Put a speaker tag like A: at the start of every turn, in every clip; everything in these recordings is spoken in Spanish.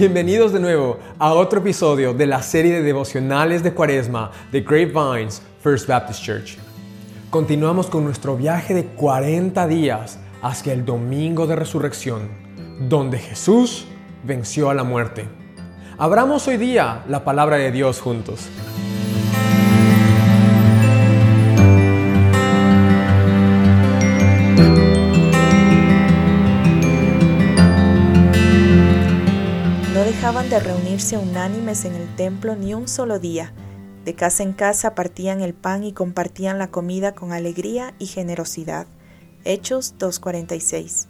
A: Bienvenidos de nuevo a otro episodio de la serie de devocionales de Cuaresma de Grapevines First Baptist Church. Continuamos con nuestro viaje de 40 días hacia el domingo de resurrección, donde Jesús venció a la muerte. Abramos hoy día la palabra de Dios juntos.
B: De reunirse unánimes en el templo ni un solo día. De casa en casa partían el pan y compartían la comida con alegría y generosidad. Hechos 2.46.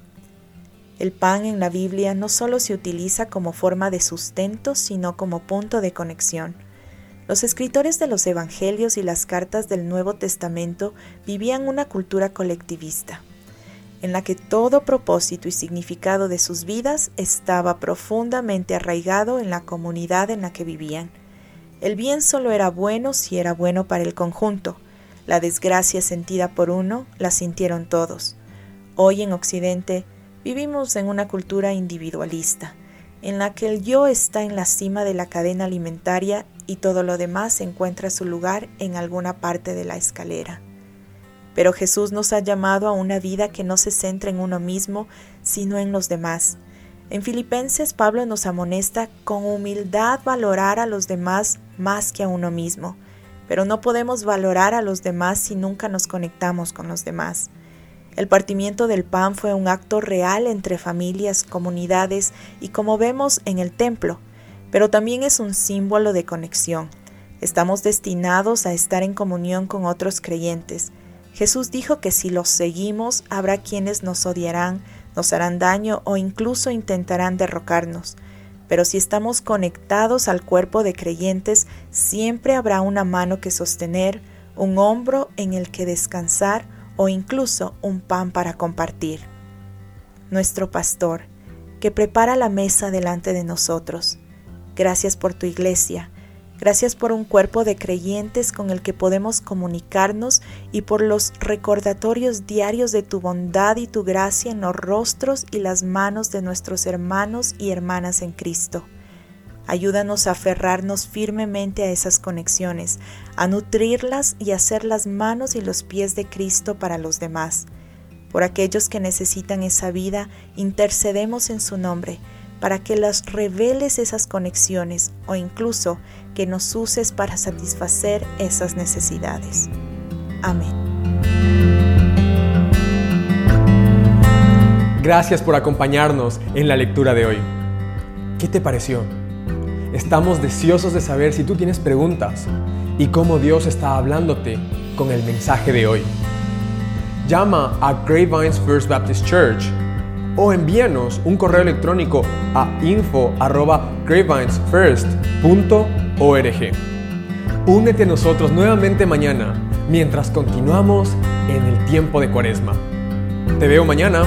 B: El pan en la Biblia no solo se utiliza como forma de sustento, sino como punto de conexión. Los escritores de los Evangelios y las cartas del Nuevo Testamento vivían una cultura colectivista en la que todo propósito y significado de sus vidas estaba profundamente arraigado en la comunidad en la que vivían. El bien solo era bueno si era bueno para el conjunto. La desgracia sentida por uno la sintieron todos. Hoy en Occidente vivimos en una cultura individualista, en la que el yo está en la cima de la cadena alimentaria y todo lo demás encuentra su lugar en alguna parte de la escalera. Pero Jesús nos ha llamado a una vida que no se centra en uno mismo, sino en los demás. En Filipenses Pablo nos amonesta con humildad valorar a los demás más que a uno mismo, pero no podemos valorar a los demás si nunca nos conectamos con los demás. El partimiento del pan fue un acto real entre familias, comunidades y como vemos en el templo, pero también es un símbolo de conexión. Estamos destinados a estar en comunión con otros creyentes, Jesús dijo que si los seguimos habrá quienes nos odiarán, nos harán daño o incluso intentarán derrocarnos. Pero si estamos conectados al cuerpo de creyentes, siempre habrá una mano que sostener, un hombro en el que descansar o incluso un pan para compartir. Nuestro pastor, que prepara la mesa delante de nosotros. Gracias por tu iglesia Gracias por un cuerpo de creyentes con el que podemos comunicarnos y por los recordatorios diarios de tu bondad y tu gracia en los rostros y las manos de nuestros hermanos y hermanas en Cristo. Ayúdanos a aferrarnos firmemente a esas conexiones, a nutrirlas y a hacer las manos y los pies de Cristo para los demás. Por aquellos que necesitan esa vida, intercedemos en su nombre para que las reveles esas conexiones o incluso que nos uses para satisfacer esas necesidades. Amén.
A: Gracias por acompañarnos en la lectura de hoy. ¿Qué te pareció? Estamos deseosos de saber si tú tienes preguntas y cómo Dios está hablándote con el mensaje de hoy. Llama a Grapevines First Baptist Church o envíanos un correo electrónico a info@grapevinesfirst.org. Únete a nosotros nuevamente mañana mientras continuamos en el tiempo de Cuaresma. Te veo mañana.